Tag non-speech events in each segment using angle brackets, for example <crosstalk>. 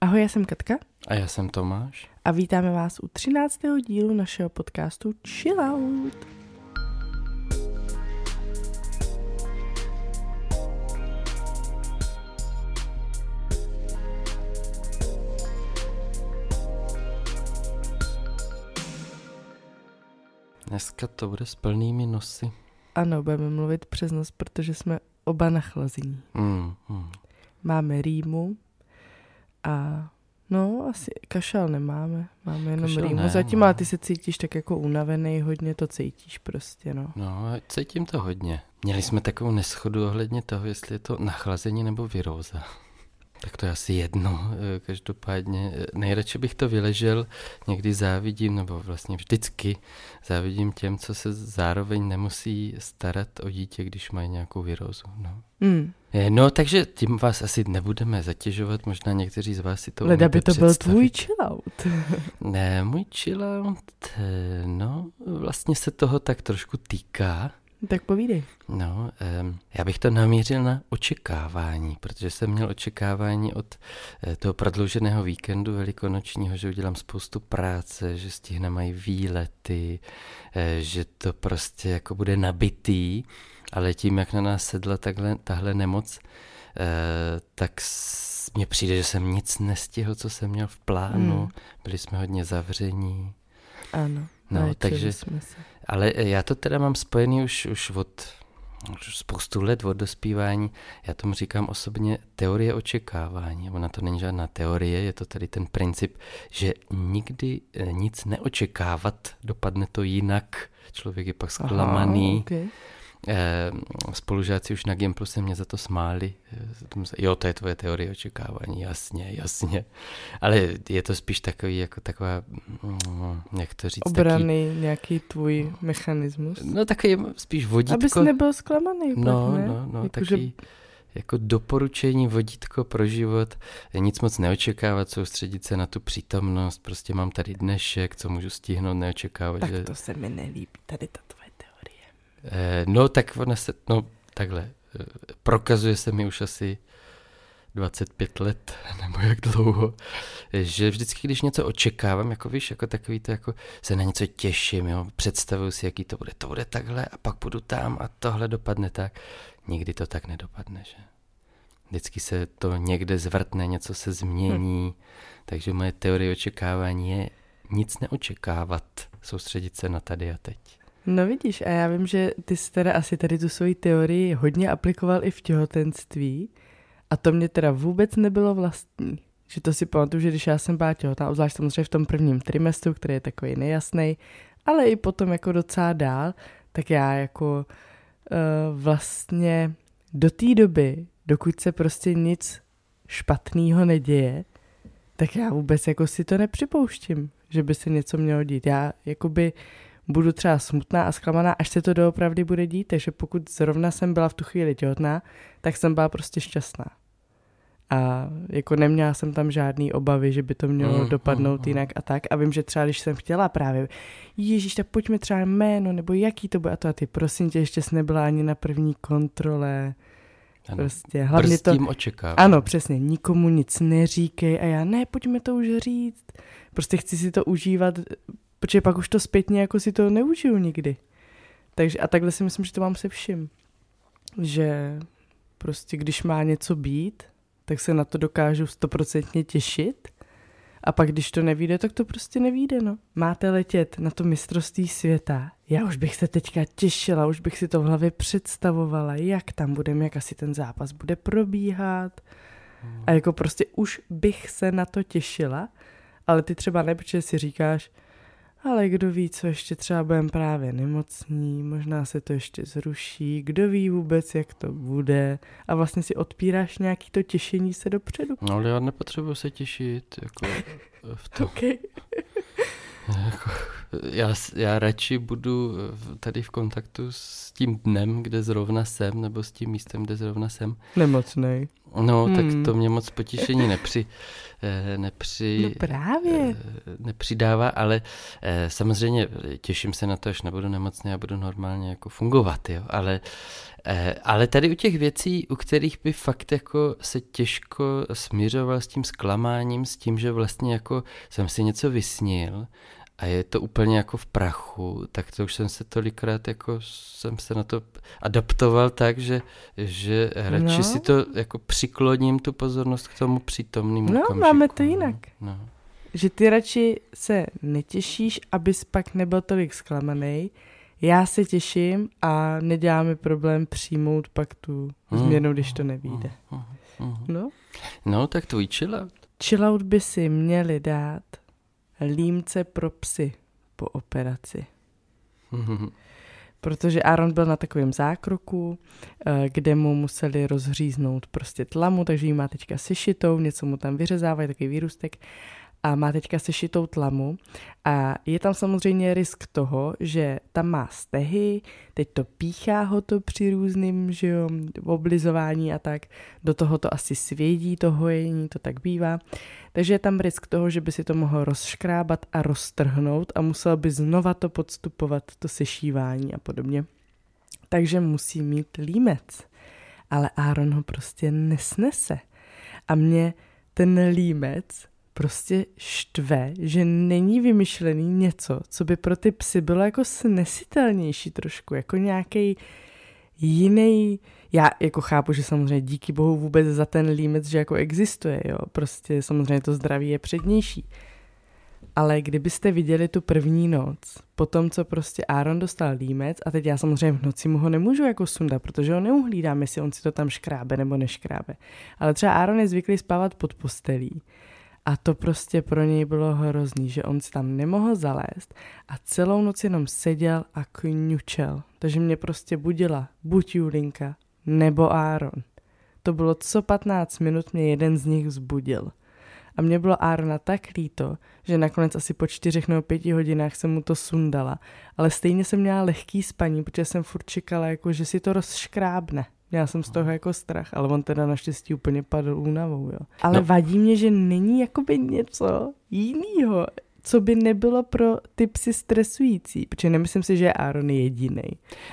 Ahoj, já jsem Katka. A já jsem Tomáš. A vítáme vás u 13. dílu našeho podcastu Chill Out. Dneska to bude s plnými nosy. Ano, budeme mluvit přes nos, protože jsme oba nachlazení. Mm, mm. Máme rýmu a no, asi kašel nemáme. Máme jenom Kašel rýmu. ne, Zatím, no. ale ty se cítíš tak jako unavený, hodně to cítíš prostě, no. No, cítím to hodně. Měli jsme takovou neschodu ohledně toho, jestli je to nachlazení nebo viróza. Tak to je asi jedno, eh, každopádně. eh, Nejradši bych to vyležel, někdy závidím, nebo vlastně vždycky závidím těm, co se zároveň nemusí starat o dítě, když mají nějakou virózu. No. Mm. No, takže tím vás asi nebudeme zatěžovat, možná někteří z vás si to Leda by to byl představit. tvůj chill out. <laughs> Ne, můj chillout, no, vlastně se toho tak trošku týká. Tak povídej. No, um, já bych to namířil na očekávání, protože jsem měl očekávání od eh, toho prodlouženého víkendu velikonočního, že udělám spoustu práce, že stihne mají výlety, eh, že to prostě jako bude nabitý, ale tím, jak na nás sedla takhle, tahle nemoc, eh, tak mně přijde, že jsem nic nestihl, co jsem měl v plánu. Hmm. Byli jsme hodně zavření. Ano. No, takže- jsme se. Ale eh, já to teda mám spojený už, už od už spoustu let od dospívání. Já tomu říkám osobně teorie očekávání. Ona to není žádná teorie, je to tady ten princip, že nikdy eh, nic neočekávat, dopadne to jinak. Člověk je pak zklamaný. Aha, okay. Eh, Spolužáci už na Gimplu se mě za to smáli. Eh, Jo, to je tvoje teorie očekávání, jasně, jasně. Ale je to spíš takový, jako taková, mm, jak to říct, taký, Obrany, nějaký tvůj mechanismus. No takový spíš vodítko. Abys nebyl zklamaný, no, pak, ne? no, no, Jako, taky jako doporučení, vodítko pro život, nic moc neočekávat, soustředit se na tu přítomnost, prostě mám tady dnešek, co můžu stihnout, neočekávat, Tak že... to se mi nelíbí, tady ta tvoje teorie. Eh, no, tak ona se, no, takhle, eh, prokazuje se mi už asi 25 let, <laughs> nebo jak dlouho, eh, že vždycky, když něco očekávám, jako víš, jako takový to, jako se na něco těším, jo, představuju si, jaký to bude, to bude takhle a pak budu tam a tohle dopadne tak, nikdy to tak nedopadne, že? Vždycky se to někde zvrtne, něco se změní, takže moje teorie očekávání je nic neočekávat, soustředit se na tady a teď. No vidíš, a já vím, že ty jsi teda asi tady tu svoji teorii hodně aplikoval i v těhotenství a to mě teda vůbec nebylo vlastní. Že to si pamatuju, že když já jsem byla těhotná, obzvlášť samozřejmě v tom prvním trimestru, který je takový nejasný, ale i potom jako docela dál, tak já jako uh, vlastně do té doby, dokud se prostě nic špatného neděje, tak já vůbec jako si to nepřipouštím, že by se něco mělo dít. Já jakoby budu třeba smutná a zklamaná, až se to doopravdy bude dít, takže pokud zrovna jsem byla v tu chvíli těhotná, tak jsem byla prostě šťastná. A jako neměla jsem tam žádný obavy, že by to mělo Mm, dopadnout mm, mm. jinak a tak. A vím, že třeba když jsem chtěla právě, Ježíš, tak pojďme třeba jméno, nebo jaký to bude a to a ty, prosím tě, ještě jsi nebyla ani na první kontrole. Ano. Prostě, hlavně to, očekávání. ano, přesně, nikomu nic neříkej a já, ne, pojďme to už říct. Prostě chci si to užívat, protože pak už to zpětně jako si to neužiju nikdy. Takže a takhle si myslím, že to mám se vším. Že prostě když má něco být, tak se na to dokážu stoprocentně těšit a pak když to nevíde, tak to prostě nevíde, no. Máte letět na to mistrovství světa. Já už bych se teďka těšila, už bych si to v hlavě představovala, jak tam budeme, jak asi ten zápas bude probíhat. A jako prostě už bych se na to těšila, ale ty třeba ne, protože si říkáš, ale kdo ví, co ještě třeba budeme právě nemocní, možná se to ještě zruší, kdo ví vůbec, jak to bude a vlastně si odpíráš nějaký to těšení se dopředu. No ale já nepotřebuji se těšit, jako v to. <laughs> Okay. <laughs> Jako, já, já radši budu v- tady v kontaktu s tím dnem, kde zrovna jsem, nebo s tím místem, kde zrovna jsem. Nemocnej. No, Hmm. tak to mě moc potěšení nepři, eh, nepři, no právě. nepřidává, ale samozřejmě těším se na to, až nebudu nemocný a budu normálně jako fungovat, jo, ale ale tady u těch věcí, u kterých by fakt jako se těžko smířoval s tím zklamáním, s tím, že vlastně jako jsem si něco vysnil a je to úplně jako v prachu, tak to už jsem se tolikrát jako jsem se na to adaptoval tak, že, že radši no. si to jako přikloním tu pozornost k tomu přítomnému No, okamžiku. máme to jinak. No. Že ty radši se netěšíš, abys pak nebyl tolik zklamaný. Já se těším a neděláme problém přijmout pak tu hmm. změnu, když to nevíde. Hmm. Hmm. No. no, tak tvůj chillout. Chillout by si měli dát límce pro psy po operaci. Protože Aaron byl na takovém zákroku, eh, kde mu museli rozříznout prostě tlamu, takže ji má teďka sešitou, něco mu tam vyřezávají, takový výrůstek a má teďka sešitou tlamu a je tam samozřejmě risk toho, že tam má stehy, teď to píchá ho to při různým, že jo, oblizování a tak, do toho to asi svědí, to hojení, to tak bývá. Takže je tam risk toho, že by si to mohl rozškrábat a roztrhnout a musel by znova to podstupovat, to sešívání a podobně. Takže musí mít límec. Ale Aaron ho prostě nesnese. A mě ten límec prostě štve, že není vymyšlený něco, co by pro ty psy bylo jako snesitelnější trošku, jako nějaký jiný, já jako chápu, že samozřejmě díky bohu vůbec za ten límec, že jako existuje, jo, prostě samozřejmě to zdraví je přednější. Ale kdybyste viděli tu první noc, po tom, co prostě Aaron dostal límec, a teď já samozřejmě v noci mu ho nemůžu jako sundat, protože ho neuhlídám, jestli on si to tam škrábe nebo neškrábe. Ale třeba Aaron je zvyklý spávat pod postelí. A to prostě pro něj bylo hrozný, že on si tam nemohl zalézt a celou noc jenom seděl a kňučel. Takže mě prostě budila buď Julinka nebo Aaron. To bylo co 15 minut mě jeden z nich vzbudil. A mě bylo Árona tak líto, že nakonec asi po čtyřech nebo pěti hodinách jsem mu to sundala. Ale stejně jsem měla lehký spaní, protože jsem furt čekala, jako, že si to rozškrábne. Já jsem z toho jako strach, ale on teda naštěstí úplně padl únavou, jo. Ale no. vadí mě, že není jakoby něco jiného, co by nebylo pro ty psy stresující, protože nemyslím si, že Aaron je jediný.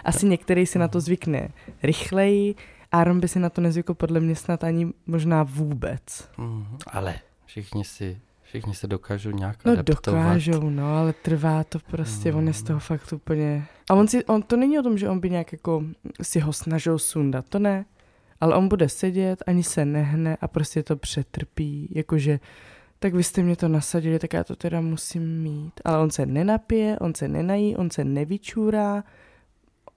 Asi no. některý si na to zvykne rychleji, Aaron by si na to nezvykl podle mě snad ani možná vůbec. Mm, ale všichni si všichni se dokážou nějak no, adaptovat. dokážou, no, ale trvá to prostě, mm. on je z toho fakt úplně... A on si, on, to není o tom, že on by nějak jako si ho snažil sundat, to ne. Ale on bude sedět, ani se nehne a prostě to přetrpí, jakože tak vy jste mě to nasadili, tak já to teda musím mít. Ale on se nenapije, on se nenají, on se nevyčůrá,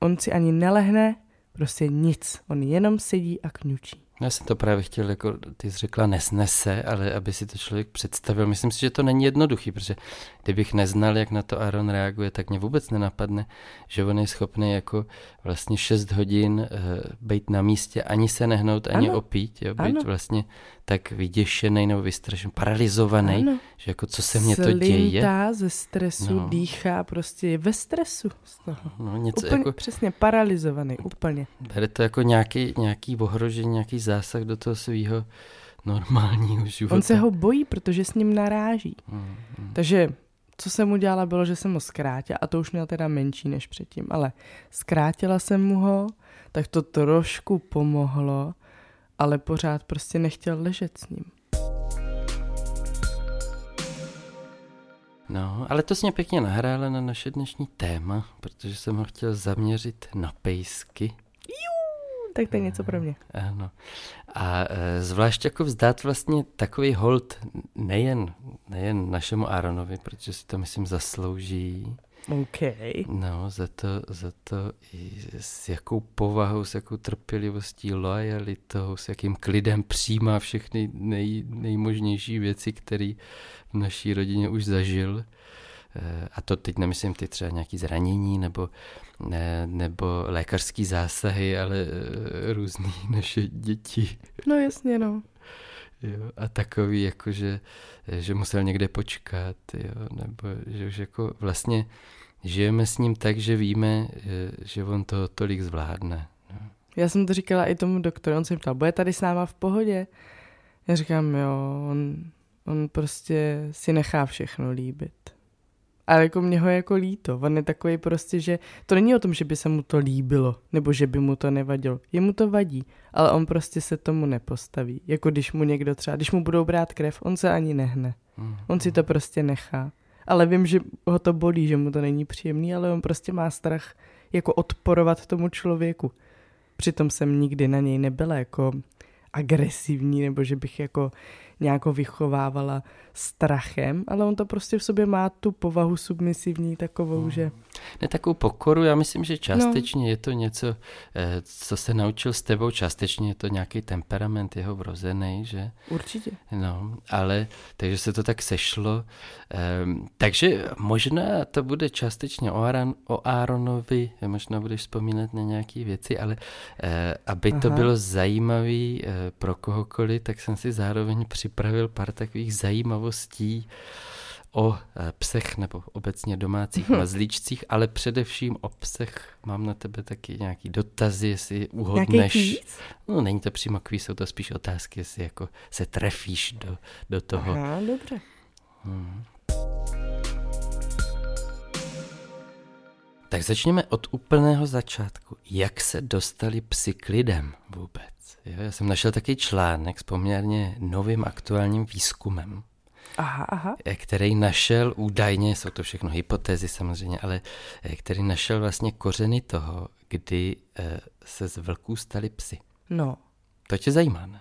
on si ani nelehne, prostě nic. On jenom sedí a kňučí. Já jsem to právě chtěl, jako ty jsi řekla, nesnese, ale aby si to člověk představil. Myslím si, že to není jednoduchý, protože kdybych neznal, jak na to Aaron reaguje, tak mě vůbec nenapadne, že on je schopný jako vlastně 6 hodin uh, být na místě, ani se nehnout, ani ano. opít, jo, být ano. vlastně tak vyděšený nebo vystrašený, paralizovaný, ano. že jako co se mně to děje. ze stresu, no. dýchá, prostě je ve stresu z toho. No, něco úplně, jako, přesně, paralizovaný, úplně. Bere to jako nějaký, nějaký ohrožení, nějaký zásah do toho svého normálního života. On se ho bojí, protože s ním naráží. Hmm, hmm. Takže co jsem udělala, bylo, že jsem ho zkrátila, a to už měl teda menší než předtím, ale zkrátila jsem mu ho, tak to trošku pomohlo, ale pořád prostě nechtěl ležet s ním. No, ale to jsi mě pěkně nahrála na naše dnešní téma, protože jsem ho chtěl zaměřit na pejsky. Jú, tak to je něco pro mě. Ano. A e, zvlášť jako vzdát vlastně takový hold nejen, nejen našemu Aaronovi, protože si to myslím zaslouží, OK. No, za to, za to i s jakou povahou, s jakou trpělivostí, lojalitou, s jakým klidem přijímá všechny nej, nejmožnější věci, které v naší rodině už zažil. Eh, a to teď nemyslím ty třeba nějaký zranění nebo, ne, nebo lékařský zásahy, ale eh, různý naše děti. No jasně, no. Jo, a takový, jako že, že musel někde počkat, jo, nebo že už jako vlastně žijeme s ním tak, že víme, že on to tolik zvládne. No. Já jsem to říkala i tomu doktoru, on se ptal, bude tady s náma v pohodě? Já říkám, jo, on, On prostě si nechá všechno líbit. Ale jako mě ho jako líto. On je takový prostě, že to není o tom, že by se mu to líbilo, nebo že by mu to nevadilo. Jemu to vadí, ale on prostě se tomu nepostaví. Jako když mu někdo třeba, když mu budou brát krev, on se ani nehne. Mm. On si to prostě nechá. Ale vím, že ho to bolí, že mu to není příjemný, ale on prostě má strach jako odporovat tomu člověku. Přitom jsem nikdy na něj nebyla jako agresivní, nebo že bych jako nějako vychovávala strachem, ale on to prostě v sobě má tu povahu submisivní takovou, Hmm. že Ne takovou pokoru, já myslím, že částečně no. je to něco, eh, co se naučil s tebou, částečně je to nějaký temperament jeho vrozený, že? určitě. No, ale takže se to tak sešlo. Ehm, takže možná to bude částečně o, Aaron, o Aaronovi, možná budeš vzpomínat na nějaké věci, ale eh, aby to Aha. bylo zajímavý eh, pro kohokoliv, tak jsem si zároveň připravil pár takových zajímavostí o eh, psech nebo obecně domácích mazlíčcích, ale především o psech. Mám na tebe taky nějaký dotazy, jestli uhodneš. No, není to přímo kvíz, jsou to spíš otázky, jestli jako se trefíš do, do toho. Aha, dobře. Hmm. Tak začněme od úplného začátku. Jak se dostali psy k lidem vůbec? Jo, já jsem našel takový článek s poměrně novým aktuálním výzkumem, Aha, aha. eh, který našel údajně, jsou to všechno hypotézy samozřejmě, ale eh, který našel vlastně kořeny toho, kdy eh, se z vlků stali psy. No. To tě zajímá, ne?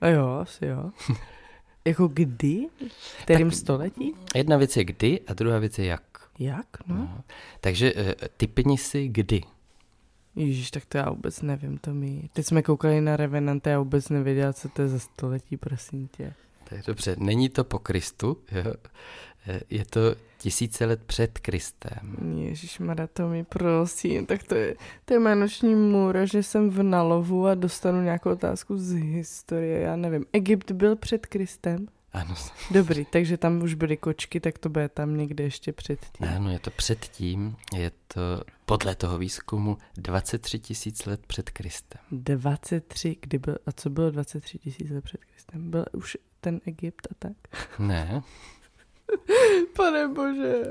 A jo, asi jo. <laughs> jako kdy? V kterém století? Jedna věc je kdy a druhá věc je jak. Jak? No. No. Takže typni si kdy. Ježíš, tak to já vůbec nevím, to mi... Teď jsme koukali na Revenanta, já vůbec nevěděla, co to je za století, prosím tě. Tak dobře, není to po Kristu, jo? Eh, je to tisíce let před Kristem. Ježíš to mi prosím, tak to je, to je moje noční můra, že jsem v nalovu a dostanu nějakou otázku z historie, já nevím. Egypt byl před Kristem? Ano, Dobrý, takže tam už byly kočky, tak to bude tam někde ještě předtím. ano, je to předtím, je to podle toho výzkumu 23 tisíc let před Kristem. 23, kdy byl, a co bylo 23 tisíc let před Kristem? Byl už ten Egypt a tak? Ne, <laughs> Pane bože.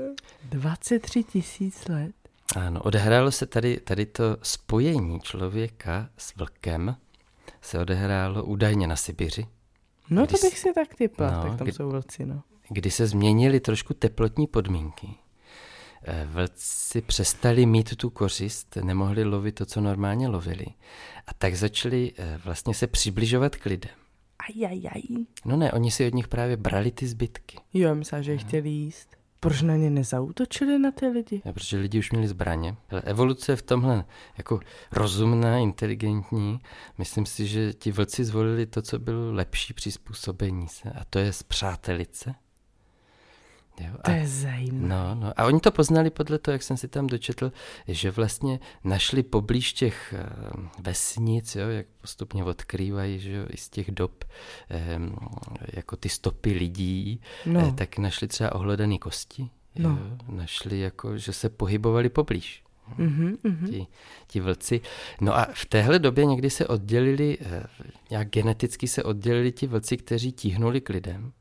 23 tisíc let? ano, odehrálo se tady, tady to spojení člověka s vlkem, se odehrálo údajně na Sibiři, No to bych si tak typla, no, tak tam kdy- jsou vlci, no. kdy se změnily trošku teplotní podmínky. Eh, Vlci přestali mít tu kořist, nemohli lovit to, co normálně lovili. A tak začali eh, vlastně se přibližovat k lidem. Ajajaj. No ne, oni si od nich právě brali ty zbytky. Jo, myslím, že je chtěli jíst. Proč na ně nezautočili na ty lidi? Ne, Protože lidi už měli zbraně. Ale evoluce je v tomhle jako rozumná, inteligentní. Myslím si, že ti vlci zvolili to, co bylo lepší přizpůsobení se. A to je zpřátelit Jo, To a- je zajímavé. No, no. A oni to poznali podle toho, jak jsem si tam dočetl, že vlastně našli poblíž těch eh, vesnic, jo, jak postupně odkrývají, že jo, i z těch dob, eh, jako ty stopy lidí, No. eh, tak našli třeba ohledaný kosti, No. jo, našli jako, že se pohybovali poblíž. Mhm, mhm. Ti, ti vlci. No a v téhle době někdy se oddělili, eh, nějak geneticky se oddělili ti vlci, kteří tíhnuli k lidem,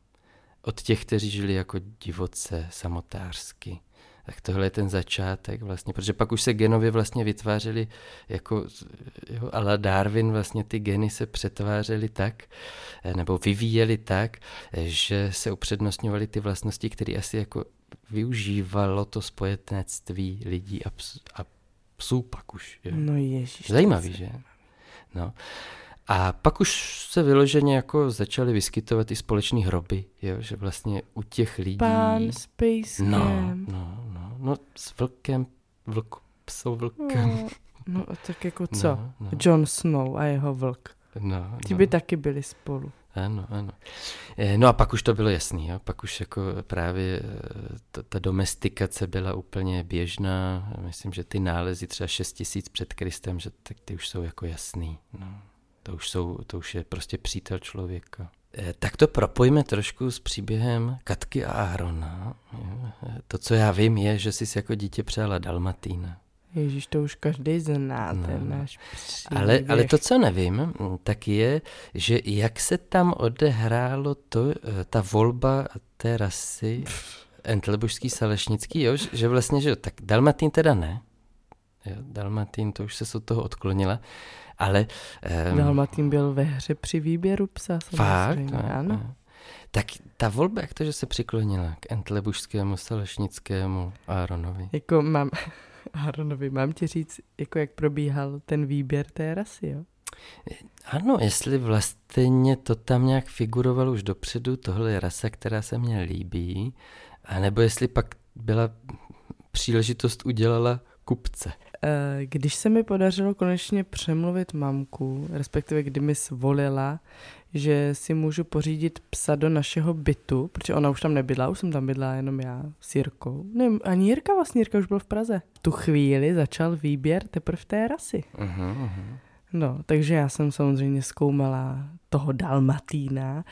od těch, kteří žili jako divoce, samotářsky. Tak tohle je ten začátek vlastně, protože pak už se genově vlastně vytvářely jako, jo, ala Darwin vlastně ty geny se přetvářely tak, eh, nebo vyvíjely tak, eh, že se upřednostňovaly ty vlastnosti, které asi jako využívalo to spojenectví lidí a, ps, a psů pak už. Jo. No ježíš. Zajímavý, že? No. A pak už se vyloženě jako začaly vyskytovat i společné hroby, jo? že vlastně u těch lidí... Pán s pejskem. No, no, no, no, s vlkem, vlk, psou vlkem. No, no tak jako co? No, no, John Snow a jeho vlk. no, Ti no. by taky byli spolu. Ano, ano. Eh, No a pak už to bylo jasný, jo? pak už jako právě eh, ta, ta domestikace byla úplně běžná. Myslím, že ty nálezy třeba 6 tisíc před Kristem, že tak ty už jsou jako jasný. No. To, už jsou, to už je prostě přítel člověka. Eh, Tak to propojíme trošku s příběhem Katky a Ahrona. Eh, To, co já vím, je, že jsi si jako dítě přála Dalmatína. Ježíš, to už každý zná, no. ten náš příběh. ale, ale to, co nevím, tak je, že jak se tam odehrálo to, eh, ta volba té rasy entlebušský, salešnický, jo? že vlastně, že tak Dalmatín teda ne, jo? Dalmatín to už se od toho odklonila, ale... Um, Dalmatín byl ve hře při výběru psa, Fakt? No, ano. No. Tak ta volba, jak to, že se přiklonila k entlebušskému, salešnickému Áronovi? Jako mám, <laughs> Áronovi, mám ti říct, jako jak probíhal ten výběr té rasy, jo? Ano, jestli vlastně to tam nějak figurovalo už dopředu, tohle je rasa, která se mně líbí, anebo jestli pak byla příležitost udělala kupce. Eh, když se mi podařilo konečně přemluvit mamku, respektive kdy mi svolila, že si můžu pořídit psa do našeho bytu, protože ona už tam nebyla, už jsem tam bydla jenom já s Jirkou. Ne, ani Jirka vlastně, Jirka už byl v Praze. Tu chvíli začal výběr teprve té rasy. Uh-huh, uh-huh. No, takže já jsem samozřejmě zkoumala toho Dalmatína,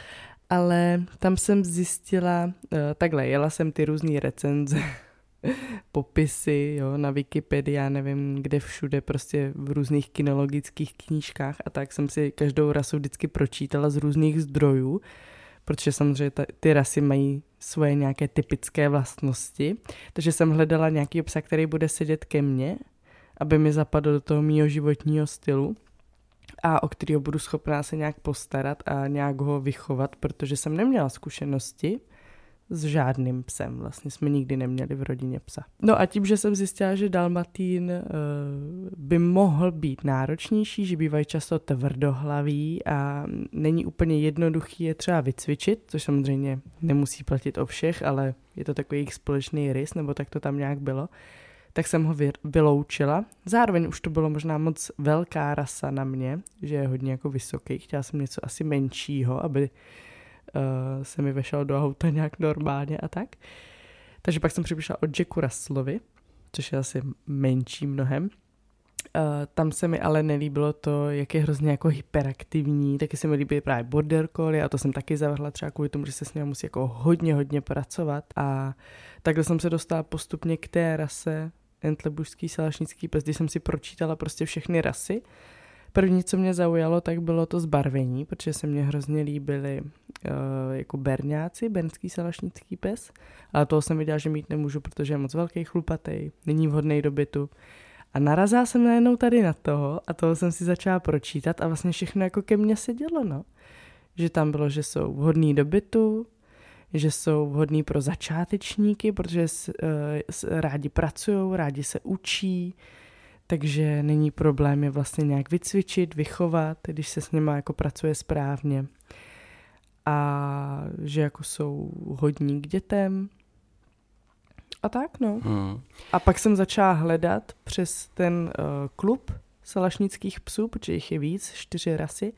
ale tam jsem zjistila, uh, takhle, jela jsem ty různé recenze <laughs> popisy jo, na Wikipedii, já nevím, kde všude, prostě v různých kinologických knížkách a tak jsem si každou rasu vždycky pročítala z různých zdrojů, protože samozřejmě ta, ty rasy mají svoje nějaké typické vlastnosti, takže jsem hledala nějaký psa, který bude sedět ke mně, aby mi zapadl do toho mýho životního stylu a o kterého budu schopná se nějak postarat a nějak ho vychovat, protože jsem neměla zkušenosti s žádným psem. Vlastně jsme nikdy neměli v rodině psa. No a tím, že jsem zjistila, že dalmatín uh, by mohl být náročnější, že bývají často tvrdohlaví a není úplně jednoduchý je třeba vycvičit, což samozřejmě nemusí platit o všech, ale je to takový jejich společný rys, nebo tak to tam nějak bylo, tak jsem ho vyloučila. Zároveň už to bylo možná moc velká rasa na mě, že je hodně jako vysoký. Chtěla jsem něco asi menšího, aby uh, se mi vešel do auta nějak normálně a tak. Takže pak jsem přišla od Jacku Russellovi, což je asi menší mnohem. Uh, tam se mi ale nelíbilo to, jak je hrozně jako hyperaktivní, taky se mi líbí právě border collie a to jsem taky zavrhla třeba kvůli tomu, že se s ním musí jako hodně, hodně pracovat a takhle jsem se dostala postupně k té rase entlebušský salašnický pes, když jsem si pročítala prostě všechny rasy, První, co mě zaujalo, tak bylo to zbarvení, protože se mně hrozně líbily uh, jako berňáci, bernský salašnický pes, ale toho jsem viděla, že mít nemůžu, protože je moc velký, chlupatý, není vhodný do bytu. A narazila jsem najednou tady na toho a toho jsem si začala pročítat a vlastně všechno jako ke mně sedělo, no. Že tam bylo, že jsou vhodný do bytu, že jsou vhodný pro začátečníky, protože s, uh, s, rádi pracují, rádi se učí, takže není problém je vlastně nějak vycvičit, vychovat, když se s nima jako pracuje správně. A že jako jsou hodní k dětem. A tak, no. Hmm. A pak jsem začala hledat přes ten uh, klub salašnických psů, protože jich je víc, čtyři rasy,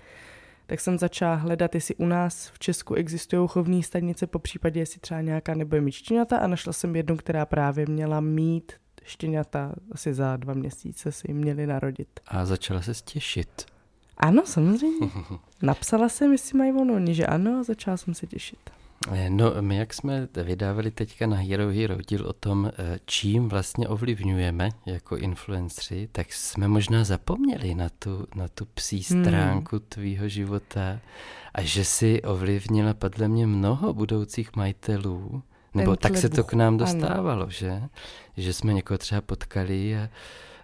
tak jsem začala hledat, jestli u nás v Česku existují chovní stanice, po případě jestli třeba nějaká mít štěňata a našla jsem jednu, která právě měla mít štěňata asi za dva měsíce si jim měli narodit. A začala se těšit. Ano, samozřejmě. <laughs> Napsala jsem, jestli mají ono, že ano a začala jsem se těšit. Eh, no, my jak jsme vydávali teďka na Hero Hero díl o tom, eh, čím vlastně ovlivňujeme jako influenceri, tak jsme možná zapomněli na tu, na tu psí hmm. stránku hmm. tvýho života a že si ovlivnila podle mě mnoho budoucích majitelů, nebo tak se to k nám dostávalo, ano. že? Že jsme někoho třeba potkali a,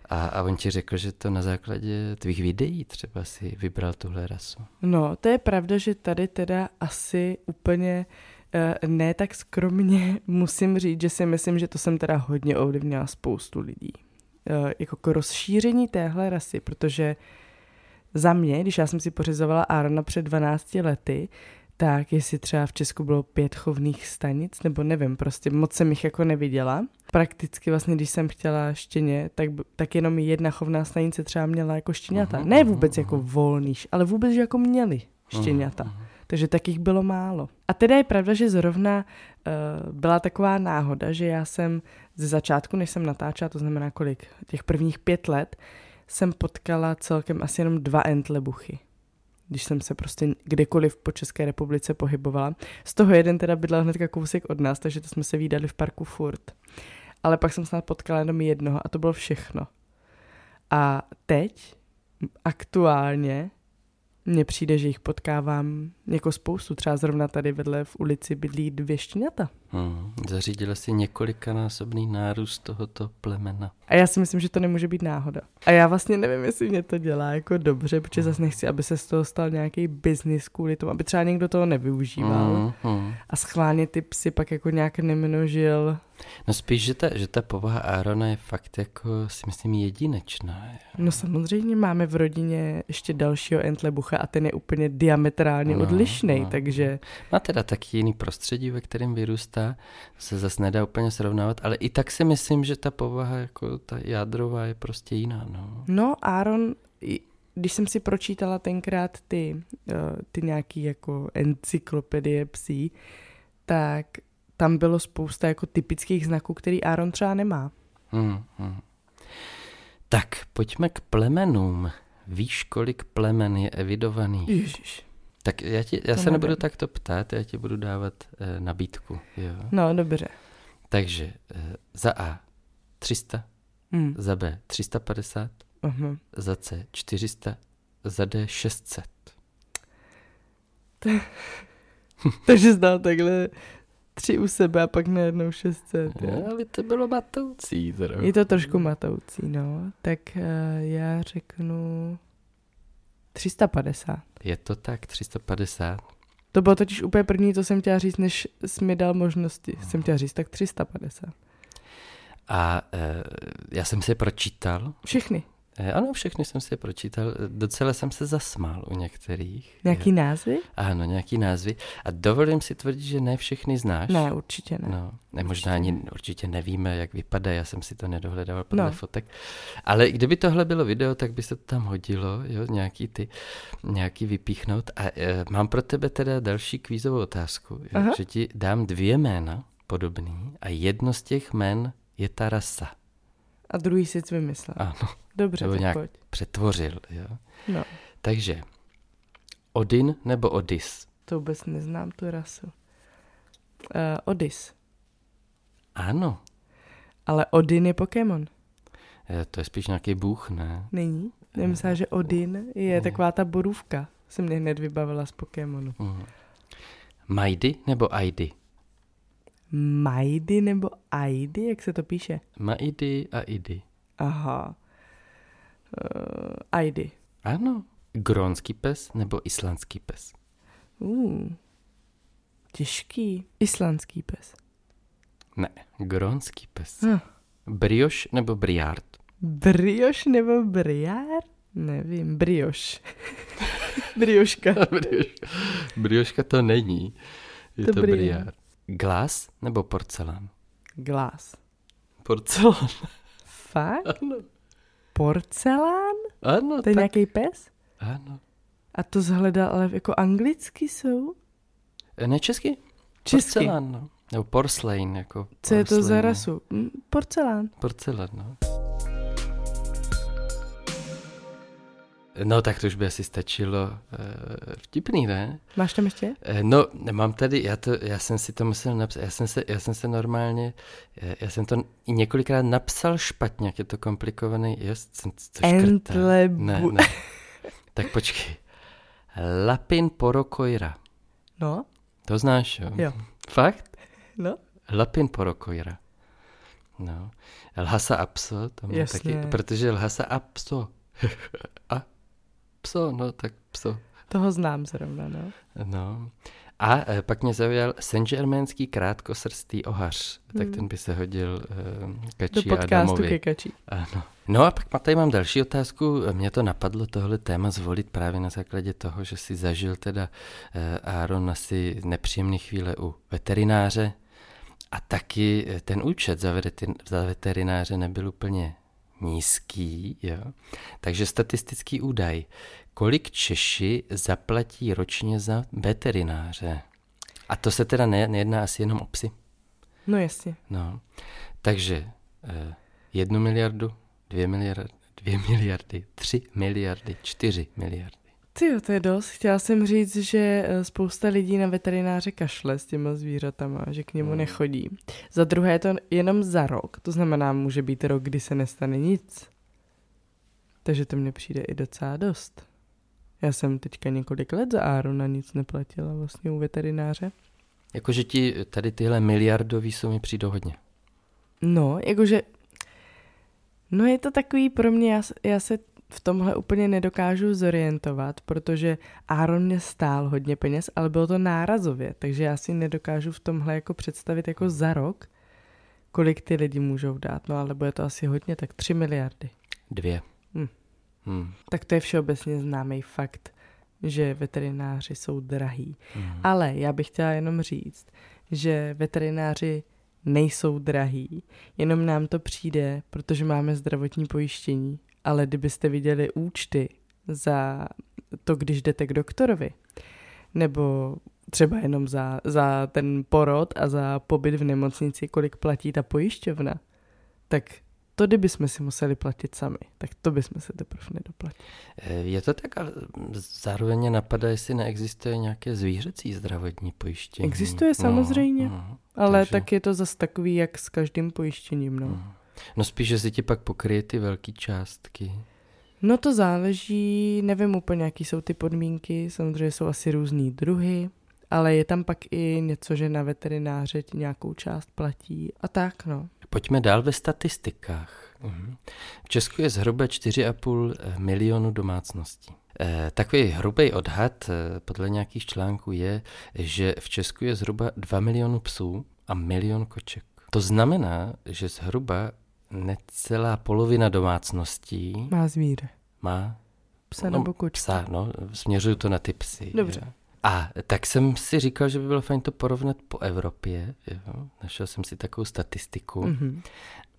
a, a on ti řekl, že to na základě tvých videí třeba si vybral tuhle rasu. No, to je pravda, že tady teda asi úplně uh, ne tak skromně <laughs> musím říct, že si myslím, že to jsem teda hodně ovlivnila spoustu lidí. Uh, jako k rozšíření téhle rasy, protože za mě, když já jsem si pořizovala Arona před 12 lety, tak jestli třeba v Česku bylo pět chovných stanic, nebo nevím, prostě moc jsem jich jako neviděla. Prakticky vlastně, když jsem chtěla štěně, tak, tak jenom jedna chovná stanice třeba měla jako štěňata. Uh-huh, ne vůbec uh-huh. jako volný, ale vůbec, že jako měli štěňata. Uh-huh. Takže takých bylo málo. A teda je pravda, že zrovna uh, byla taková náhoda, že já jsem ze začátku, než jsem natáčela, to znamená kolik, těch prvních pět let, jsem potkala celkem asi jenom dva entlebuchy když jsem se prostě kdekoliv po České republice pohybovala. Z toho jeden teda bydlel hnedka kousek od nás, takže to jsme se výdali v parku furt. Ale pak jsem snad potkala jenom jednoho a to bylo všechno. A teď, aktuálně, mně přijde, že jich potkávám jako spoustu. Třeba zrovna tady vedle v ulici bydlí dvě štěňata. Hmm. Zařídila si několikanásobný nárůst tohoto plemena. A já si myslím, že to nemůže být náhoda. A já vlastně nevím, jestli mě to dělá jako dobře, protože zase nechci, aby se z toho stal nějaký biznis kvůli tomu, aby třeba někdo toho nevyužíval Hmm. Hmm. a schválně ty psy pak jako nějak nemnožil. No spíš, že ta, že ta povaha Arona je fakt jako, si myslím, jedinečná. No samozřejmě máme v rodině ještě dalšího entlebucha a ten je úplně diametrálně No, odlišný, no. takže Má teda taky jiný prostředí, ve kterém vyrůstá, se zase nedá úplně srovnávat, ale i tak si myslím, že ta povaha, jako ta jádrová, je prostě jiná. No. No, Aaron, když jsem si pročítala tenkrát ty, eh, ty nějaký jako encyklopedie psí, tak tam bylo spousta jako typických znaků, který Aaron třeba nemá. Hmm, hmm. Tak, pojďme k plemenům. Víš, kolik plemen je evidovaný? Ježiš. Tak já, ti, já To se nebudu takto ptát, já ti budu dávat eh, nabídku. Jo. No, dobře. Takže eh, za A 300, Hm. za B 350, Uh-huh. za C 400, za D 600. <laughs> Takže znal takhle tři u sebe a pak najednou 600. jo. No, ale to bylo matoucí. Zrovna. Je to trošku matoucí, no. Tak uh, já řeknu 350. Je to tak, 350. To bylo totiž úplně první, co jsem chtěla říct, než jsi mi dal možnosti. Jsem chtěla říct, tak 350. A e, já jsem si je pročítal. Všechny. E, ano, všechny jsem si je pročítal. Docela jsem se zasmál u některých. Nějaký názvy? Ano, nějaký názvy. A dovolím si tvrdit, že ne všechny znáš. Ne, určitě ne. No, ne, možná ani určitě nevíme, jak vypadá, já jsem si to nedohledal podle No. fotek. Ale kdyby tohle bylo video, tak by se to tam hodilo, jo, nějaký ty, nějaký vypíchnout. A e, mám pro tebe teda další kvízovou otázku, jo, Aha. že ti dám dvě jména podobný a jedno z těch jmén je ta rasa. A druhý si vymyslel. Ano, Dobře, nebo tak nějak pojď. přetvořil, jo. No, Takže, Odin nebo Odys? to vůbec neznám tu rasu. Uh, Odys. Ano, Ale Odin je Pokémon. e, to je spíš nějaký bůh, ne? Není? Nemyslela, že Odin je Ne. taková ta borůvka. Se mě hned vybavila z Pokémonu. Mhm. Majdy nebo Aidy? Majdy nebo Aidy, jak se to píše? Maidy a Idy. Aha. Uh, Aidy. Ano. Grónský pes nebo islandský pes? Uh, těžký. Islandský pes. Ne, grónský pes. Hm. Brioš nebo briard? Brioš nebo briár? Nevím, brioš. <laughs> Brioška. <laughs> Brioš. Brioška to není. Je To to, briard. Glas nebo porcelán? Glas. Porcelán. Fakt? Ano. Porcelán? Ano, To je tak. nějaký pes? Ano. A to zhledal, ale jako anglicky jsou? E, Ne česky? Česky. Porcelán, no. Nebo porcelain, jako Co je to za porcelain, rasu? Hm, Porcelán. Porcelán, no. No, tak to už by asi stačilo. Uh, vtipný, ne? Máš tam ještě? Eh, No, mám tady, já, to, já jsem si to musel napsat, já jsem se, já jsem se normálně, eh, já jsem to i několikrát napsal špatně, jak je to komplikovaný, jo, jsem to. Entlebu. Ne, ne. <laughs> Tak počkej. Lapin porokoira. No, To znáš, jo? jo. Fakt? No, Lapin porokoira. No. Lhasa apso, to má Jasně. taky, protože lhasa apso. <laughs> A pso, no tak pso. toho znám zrovna, no. No. A e, pak mě zaujal Saint-Germainský krátkosrstý ohař. Tak Hmm. ten by se hodil e, Do Kači podcastu Adamovi. Kekačí. Ano. No a pak tady mám další otázku. Mě to napadlo tohle téma zvolit právě na základě toho, že si zažil teda e, Aaron asi nepříjemné chvíle u veterináře a taky e, ten účet za veterináře nebyl úplně nízký, jo. Takže statistický údaj. Kolik Češi zaplatí ročně za veterináře? A to se teda ne, nejedná asi jenom o psy. No jasně. No. Takže eh, jednu miliardu, dvě miliardy, dvě <laughs> miliardy, tři miliardy, čtyři miliardy. Ty jo, to je dost. Chtěla jsem říct, že eh, spousta lidí na veterináře kašle s těma zvířatama, že k němu Hmm. nechodí. Za druhé je to jenom za rok, to znamená, může být rok, kdy se nestane nic. Takže to mně přijde i docela dost. Já jsem teďka několik let za Árona nic neplatila vlastně u veterináře. Jakože ti tady tyhle miliardový sumy přijdou hodně. No, jakože, no je to takový pro mě, já, já se v tomhle úplně nedokážu zorientovat, protože Aaron mě stál hodně peněz, ale bylo to nárazově, takže já si nedokážu v tomhle jako představit jako za rok, kolik ty lidi můžou dát, no ale bude to asi hodně, tak 3 miliardy. Dvě. Hm. Hmm. Tak to je všeobecně známý fakt, že veterináři jsou drahý. Hmm. Ale já bych chtěla jenom říct, že veterináři nejsou drahý, jenom nám to přijde, protože máme zdravotní pojištění. Ale kdybyste viděli účty za to, když jdete k doktorovi, nebo třeba jenom za, za ten porod a za pobyt v nemocnici, kolik platí ta pojišťovna, tak to, kdybychom si museli platit sami, tak to bychom se teprve nedoplatili. Eh, Je to tak, ale zároveň mě napadá, jestli neexistuje nějaké zvířecí zdravotní pojištění. Existuje samozřejmě, no, Ale takže- tak je to zas takový, jak s každým pojištěním, no. no. No spíš, že si ti pak pokryje ty velké částky. No to záleží, nevím úplně, jaký jsou ty podmínky, samozřejmě jsou asi různý druhy, ale je tam pak i něco, že na veterináře ti nějakou část platí a tak, no. Pojďme dál ve statistikách. Mhm. V Česku je zhruba 4,5 milionu domácností. Eh, Takový hrubý odhad eh, podle nějakých článků je, že v Česku je zhruba 2 milionu psů a milion koček. To znamená, že zhruba necelá polovina domácností Má zvíře. má Psa No, nebo kočku. psa, no, směřuju to na ty psy. Dobře. Jo. A tak jsem si říkal, že by bylo fajn to porovnat po Evropě. Jo. Našel jsem si takovou statistiku. Mhm.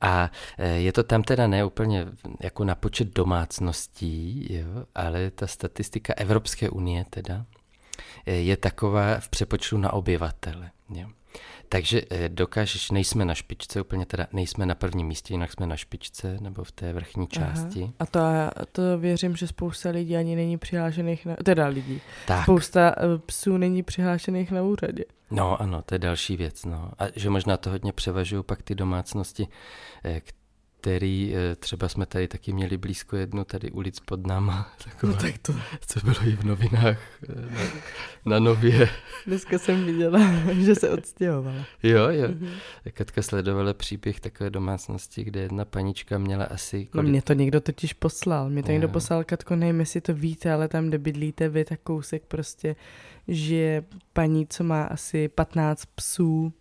A eh, je to tam teda ne úplně jako na počet domácností, jo, ale ta statistika Evropské unie teda eh, je taková v přepočtu na obyvatele. Jo. Takže eh, dokážeš, nejsme na špičce, úplně teda nejsme na prvním místě, jinak jsme na špičce nebo v té vrchní části. Aha. A to, to věřím, že spousta lidí ani není přihlášených, na, teda lidí, Tak, spousta eh, psů není přihlášených na úřadě. no ano, to je další věc. No. A že možná to hodně převažují pak ty domácnosti, eh, který eh, třeba jsme tady taky měli blízko jednu tady ulic pod náma, taková, <laughs> No tak to, co bylo i v novinách eh, na, na Nově. <laughs> dneska jsem viděla, <laughs> že se odstěhovala. Jo, jo. Mhm. Katka sledovala příběh takové domácnosti, kde jedna panička měla asi... No kolik- mě to někdo totiž poslal. Mě to někdo poslal, Katko, nevím, jestli to víte, ale tam, kde bydlíte vy, tak kousek prostě žije paní, co má asi 15 psů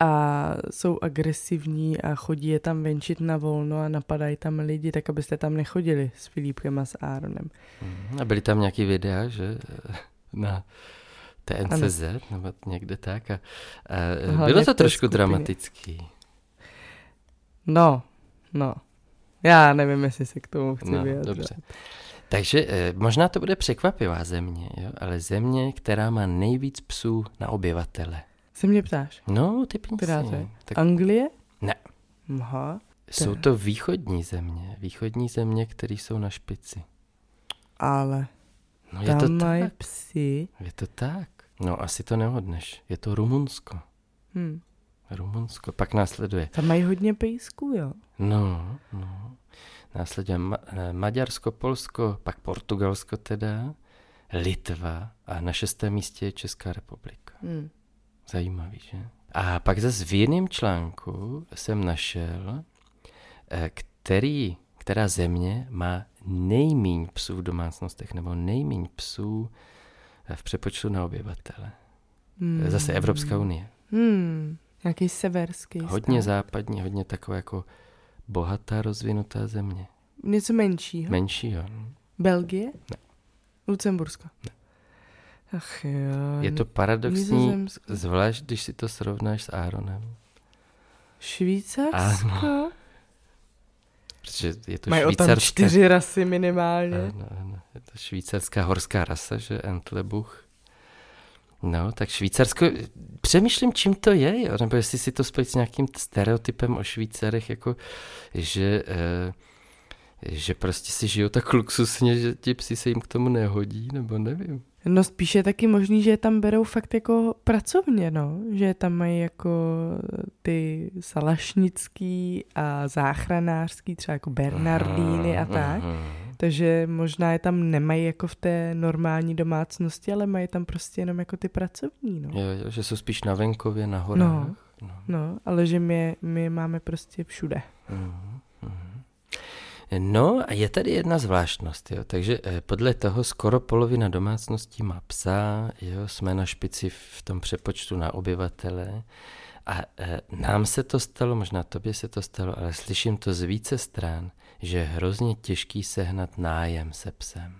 a jsou agresivní a chodí je tam venčit na volno a napadají tam lidi, tak abyste tam nechodili s Filipkem a s Áronem. Mhm. A byly tam nějaký videa, že na TNCZ nebo někde tak. A, a Hlavně bylo to trošku skupině. dramatický. No, no. Já nevím, jestli se k tomu chci No, vyjadřovat. dobře. Takže eh, možná to bude překvapivá země, jo? ale země, která má nejvíc psů na obyvatele. Se mě ptáš? No, to je? Tak Anglie? Ne. Aha, jsou to východní země. Východní země, které jsou na špici. ale No je to tam mají tak. psy. Je to tak. No asi to nehodneš. Je to Rumunsko. Hm. Rumunsko. Pak následuje. Tam mají hodně pejsků, jo. No, no. Následuje Ma- eh, Maďarsko, Polsko, pak Portugalsko teda, Litva a na šestém místě je Česká republika. Hm. Zajímavý, že? A pak zase v jiném článku jsem našel, eh, který, která země má nejmíň psů v domácnostech, nebo nejmíň psů eh, v přepočtu na obyvatele. Hmm. Zase Evropská unie. Hmm. Nějaký severský Hodně stát. západní, hodně taková jako bohatá, rozvinutá země. Něco menšího. Menší, jo. Belgie? Ne. Lucembursko? Ne. Ach jo. Je to paradoxní, zvlášť když si to srovnáš s Aaronem. Švýcarsko? Protože je to Mají o tam švýcarská... čtyři rasy minimálně. Ano, ano. Je to švýcarská horská rasa, že Entlebuch. No, tak Švýcarsko, přemýšlím, čím to je, jo? nebo jestli si to spojit s nějakým stereotypem o Švýcarech, jako, že, eh, že prostě si žijou tak luxusně, že ti psi se jim k tomu nehodí, nebo nevím. No spíš je taky možný, že je tam berou fakt jako pracovně, no. Že tam mají jako ty salašnický a záchranářský, třeba jako Bernardíny a tak. Takže možná je tam nemají jako v té normální domácnosti, ale mají tam prostě jenom jako ty pracovní, no. Jo, jo, že jsou spíš na venkově, na horách. No, no. no ale že my, my je máme prostě všude. Mm. No a je tady jedna zvláštnost, jo. takže eh, podle toho skoro polovina domácností má psa, jo, jsme na špici v tom přepočtu na obyvatele a e, nám se to stalo, možná tobě se to stalo, ale slyším to z více stran, že je hrozně těžký sehnat nájem se psem.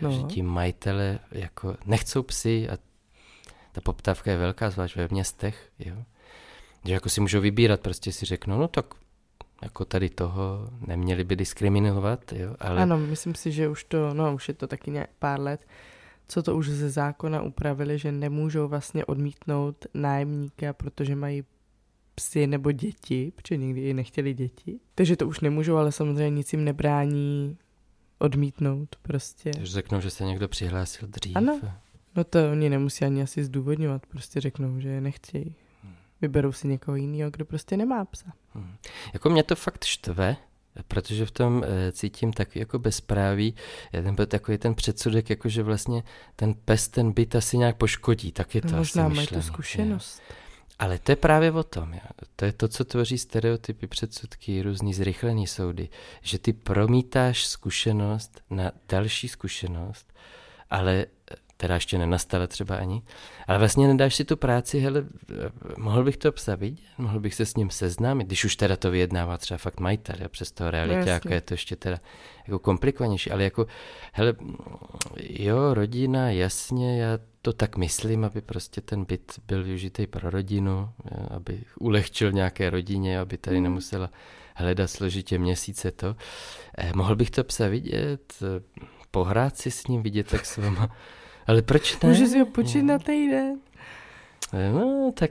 Jo, no. Že ti majitele jako nechcou psy a ta poptávka je velká, zvlášť ve městech, jo. Že jako si můžou vybírat, prostě si řeknou, no tak jako tady toho neměli by diskriminovat, jo, ale... Ano, myslím si, že už to, no už je to taky nějak pár let, co to už ze zákona upravili, že nemůžou vlastně odmítnout nájemníka, protože mají psy nebo děti, protože nikdy i nechtěli děti. Takže to už nemůžou, ale samozřejmě nic jim nebrání odmítnout prostě. Takže řeknou, že se někdo přihlásil dřív. Ano, no to oni nemusí ani asi zdůvodňovat, prostě řeknou, že je nechtějí. Hmm. Vyberou si někoho jiného, kdo prostě nemá psa. Hmm. Jako mě to fakt štve, protože v tom e, cítím tak jako bezpráví, ten byl takový ten předsudek, jako že vlastně ten pes ten byt asi nějak poškodí, tak je to no, Možná asi mají tu zkušenost. Je. Ale to je právě o tom. Jo. To je to, co tvoří stereotypy, předsudky, různý zrychlený soudy. Že ty promítáš zkušenost na další zkušenost, ale která ještě nenastala třeba ani, ale vlastně nedáš si tu práci, hele, mohl bych to psa vidět, mohl bych se s ním seznámit, když už teda to vyjednává třeba fakt majitel, jo, přes toho realitě, no, jako je to ještě teda jako komplikovanější, ale jako, hele, jo, rodina, jasně, já to tak myslím, aby prostě ten byt byl využitý pro rodinu, aby ulehčil nějaké rodině, aby tady mm. nemusela hledat složitě měsíce to. Eh, mohl bych to psa vidět, pohrát si s ním, vidět, tak s váma ale proč ne? Může si ho počít na týden. No, tak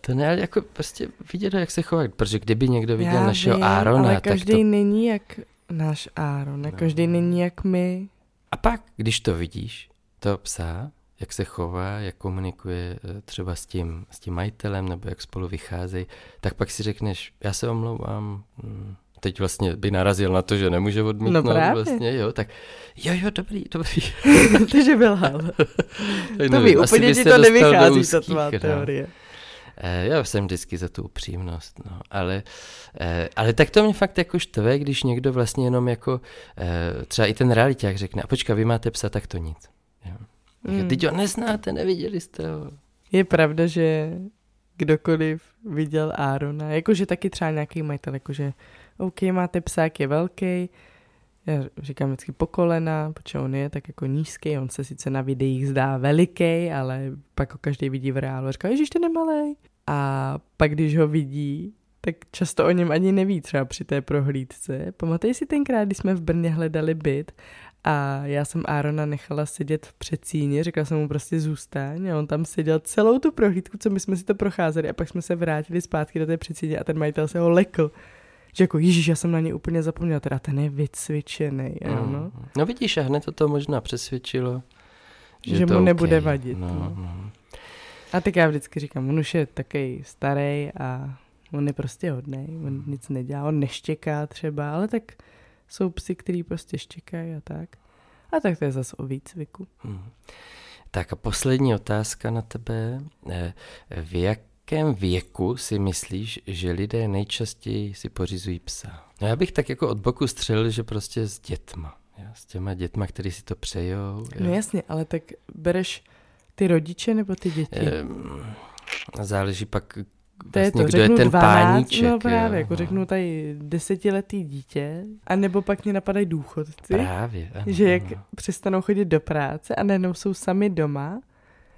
to ne, ale jako prostě vidět, jak se chová, protože kdyby někdo viděl Já našeho vím, Árona, ale každý tak to... není jak náš Áron, no. každý není jak my. A pak, když to vidíš, to psa, jak se chová, jak komunikuje eh, třeba s tím, s tím majitelem, nebo jak spolu vycházejí, tak pak si řekneš, já se omlouvám, hm, teď vlastně by narazil na to, že nemůže odmítnout no právě. vlastně, jo, tak jo, jo, dobrý, dobrý. <laughs> Takže byl hal. <laughs> to by úplně ti to nevychází, ta tvá teorie. Eh, já jsem vždycky za tu upřímnost, no, ale, eh, ale tak to mě fakt jako štve, když někdo vlastně jenom jako, eh, třeba i ten realiták řekne, a počka, vy máte psa, tak to nic. Jo. Mm. Teď ho neznáte, neviděli jste ho. Je pravda, že kdokoliv viděl Árona, jakože taky třeba nějaký majitel, jakože OK, máte psák, je velký, já říkám vždycky po kolena, protože on je tak jako nízký, on se sice na videích zdá veliký, ale pak ho každý vidí v reálu a říká, ježiš, ten je malý. A pak, když ho vidí, tak často o něm ani neví třeba při té prohlídce. Pamatej si tenkrát, když jsme v Brně hledali byt a já jsem Árona nechala sedět v předsíni, řekla jsem mu prostě zůstaň a on tam seděl celou tu prohlídku, co my jsme si to procházeli a pak jsme se vrátili zpátky do té předsíně a ten majitel se ho lekl že jako Ježíš, já jsem na ně úplně zapomněl, teda ten je vycvičený, mm. ano. No vidíš, a hned to, to možná přesvědčilo, že, že to mu okay. nebude vadit. No, no. no. A tak já vždycky říkám, on už je takový starý a on je prostě hodný, on nic nedělá, on neštěká třeba, ale tak jsou psy, který prostě štěkají a tak. A tak to je zase o výcviku. Hmm. Tak a poslední otázka na tebe. Eh, v jak jakém věku si myslíš, že lidé nejčastěji si pořizují psa? No já bych tak jako od boku střelil, že prostě s dětma. Já, s těma dětma, který si to přejou. Já. No jasně, ale tak bereš ty rodiče nebo ty děti? Ehm, záleží pak to je vlastně, to, kdo řeknu je ten 12, páníček. No právě, jo, jako no. řeknu tady desetiletý dítě, a nebo pak mě napadají důchodci. Právě, ano, Že jak ano. přestanou chodit do práce a najednou jsou sami doma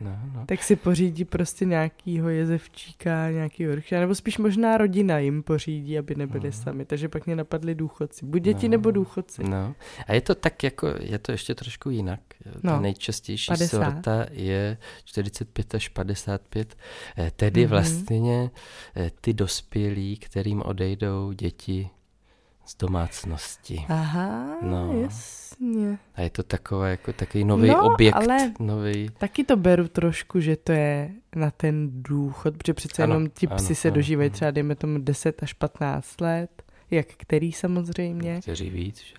No, no. tak si pořídí prostě nějakýho jezevčíka, nějaký orcha, nebo spíš možná rodina jim pořídí, aby nebyli no. sami, takže pak mě napadli důchodci. Buď děti no. nebo důchodci. No. A je to tak jako, je to ještě trošku jinak. No. Ta nejčastější 50. sorta je 45 až 55, eh, tedy mm-hmm. vlastně eh, ty dospělí, kterým odejdou děti z domácnosti. Aha, no. jasně. A je to takový jako takový nový no, objekt. Ale nový... taky to beru trošku, že to je na ten důchod, protože přece ano, jenom ti psi ano, se ano, dožívají ano. třeba, dejme tomu 10 až 15 let, jak který samozřejmě. Někteří víc, že?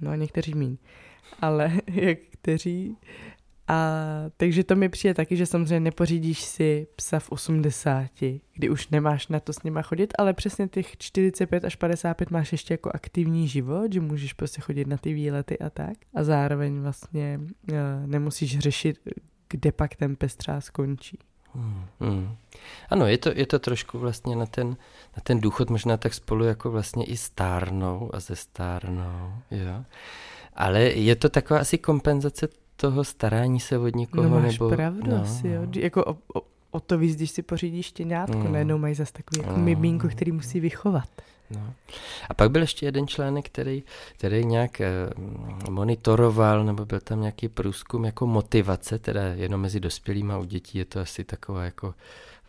No a někteří míň. Ale <laughs> jak kteří. A takže to mi přijde taky, že samozřejmě nepořídíš si psa v 80, kdy už nemáš na to s nima chodit, ale přesně těch 45 až 55 máš ještě jako aktivní život, že můžeš prostě chodit na ty výlety a tak. A zároveň vlastně uh, nemusíš řešit, kde pak ten pes třeba skončí. Hmm, hmm. Ano, je to, je to trošku vlastně na ten, na ten důchod možná tak spolu jako vlastně i stárnou a ze stárnou, jo. Ale je to taková asi kompenzace toho starání se od někoho. No máš nebo, pravdu no, asi, jo. Jako o, o, o to víc, když si pořídíš štěňátko, mm. najednou mají zase takový jako no. miminko, který musí vychovat. No. A pak byl ještě jeden článek, který, který nějak eh, monitoroval, nebo byl tam nějaký průzkum jako motivace, teda jenom mezi dospělými u dětí je to asi taková jako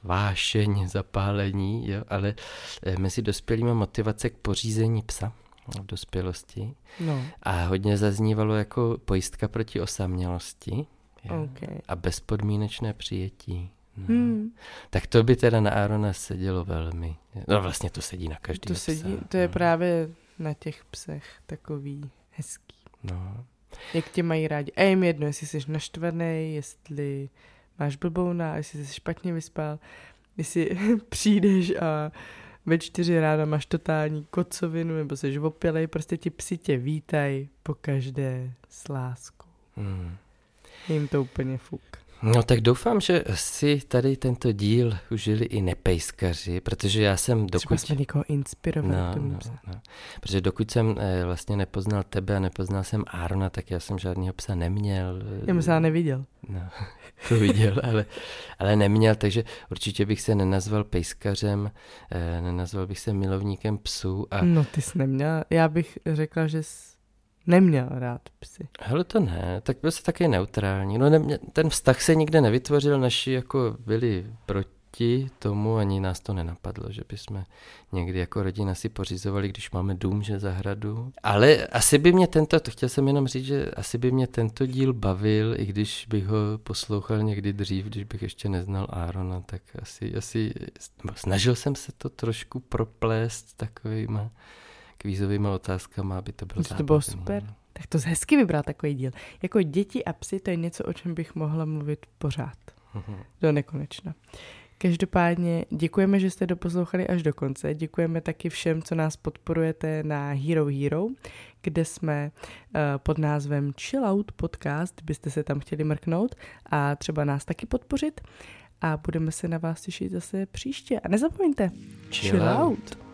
vášeň, zapálení, jo, ale eh, mezi dospělými motivace k pořízení psa v dospělosti. No. A hodně zaznívalo jako pojistka proti osamělosti okay. a bezpodmínečné přijetí. No. Hmm. Tak to by teda na Arona sedělo velmi. No vlastně to sedí na každý To, sedí, to je no. právě na těch psech takový hezký. No. Jak tě mají rádi. A jim jedno, jestli jsi naštvaný, jestli máš blbouna, jestli jsi špatně vyspal, jestli <laughs> přijdeš a ve čtyři rána máš totální kocovinu nebo jsi opilej, prostě ti psi tě vítají po každé s láskou. Hmm. Jim to úplně fuk. No tak doufám, že si tady tento díl užili i nepejskaři, protože já jsem dokud... Třeba jsme někoho inspirovali. No, no, no. Protože dokud jsem eh, vlastně nepoznal tebe a nepoznal jsem Arona, tak já jsem žádného psa neměl. Já jsem neviděl. No, <laughs> to viděl, ale, ale neměl, takže určitě bych se nenazval pejskařem, eh, nenazval bych se milovníkem psů. A... No ty jsi neměl, já bych řekla, že jsi neměl rád psy. Hele, to ne, tak byl se taky neutrální. No nemě, ten vztah se nikde nevytvořil, naši jako byli proti tomu, ani nás to nenapadlo, že bychom někdy jako rodina si pořizovali, když máme dům, že zahradu. Ale asi by mě tento, to chtěl jsem jenom říct, že asi by mě tento díl bavil, i když bych ho poslouchal někdy dřív, když bych ještě neznal Arona, tak asi, asi snažil jsem se to trošku proplést takovýma kvízovými otázkami, aby to bylo To bylo super. Tak to hezky vybral takový díl. Jako děti a psy, to je něco, o čem bych mohla mluvit pořád. <laughs> Do nekonečna. Každopádně děkujeme, že jste doposlouchali až do konce. Děkujeme taky všem, co nás podporujete na Hero Hero, kde jsme uh, pod názvem Chill Out Podcast, byste se tam chtěli mrknout a třeba nás taky podpořit. A budeme se na vás těšit zase příště. A nezapomeňte, chill, chill out. out.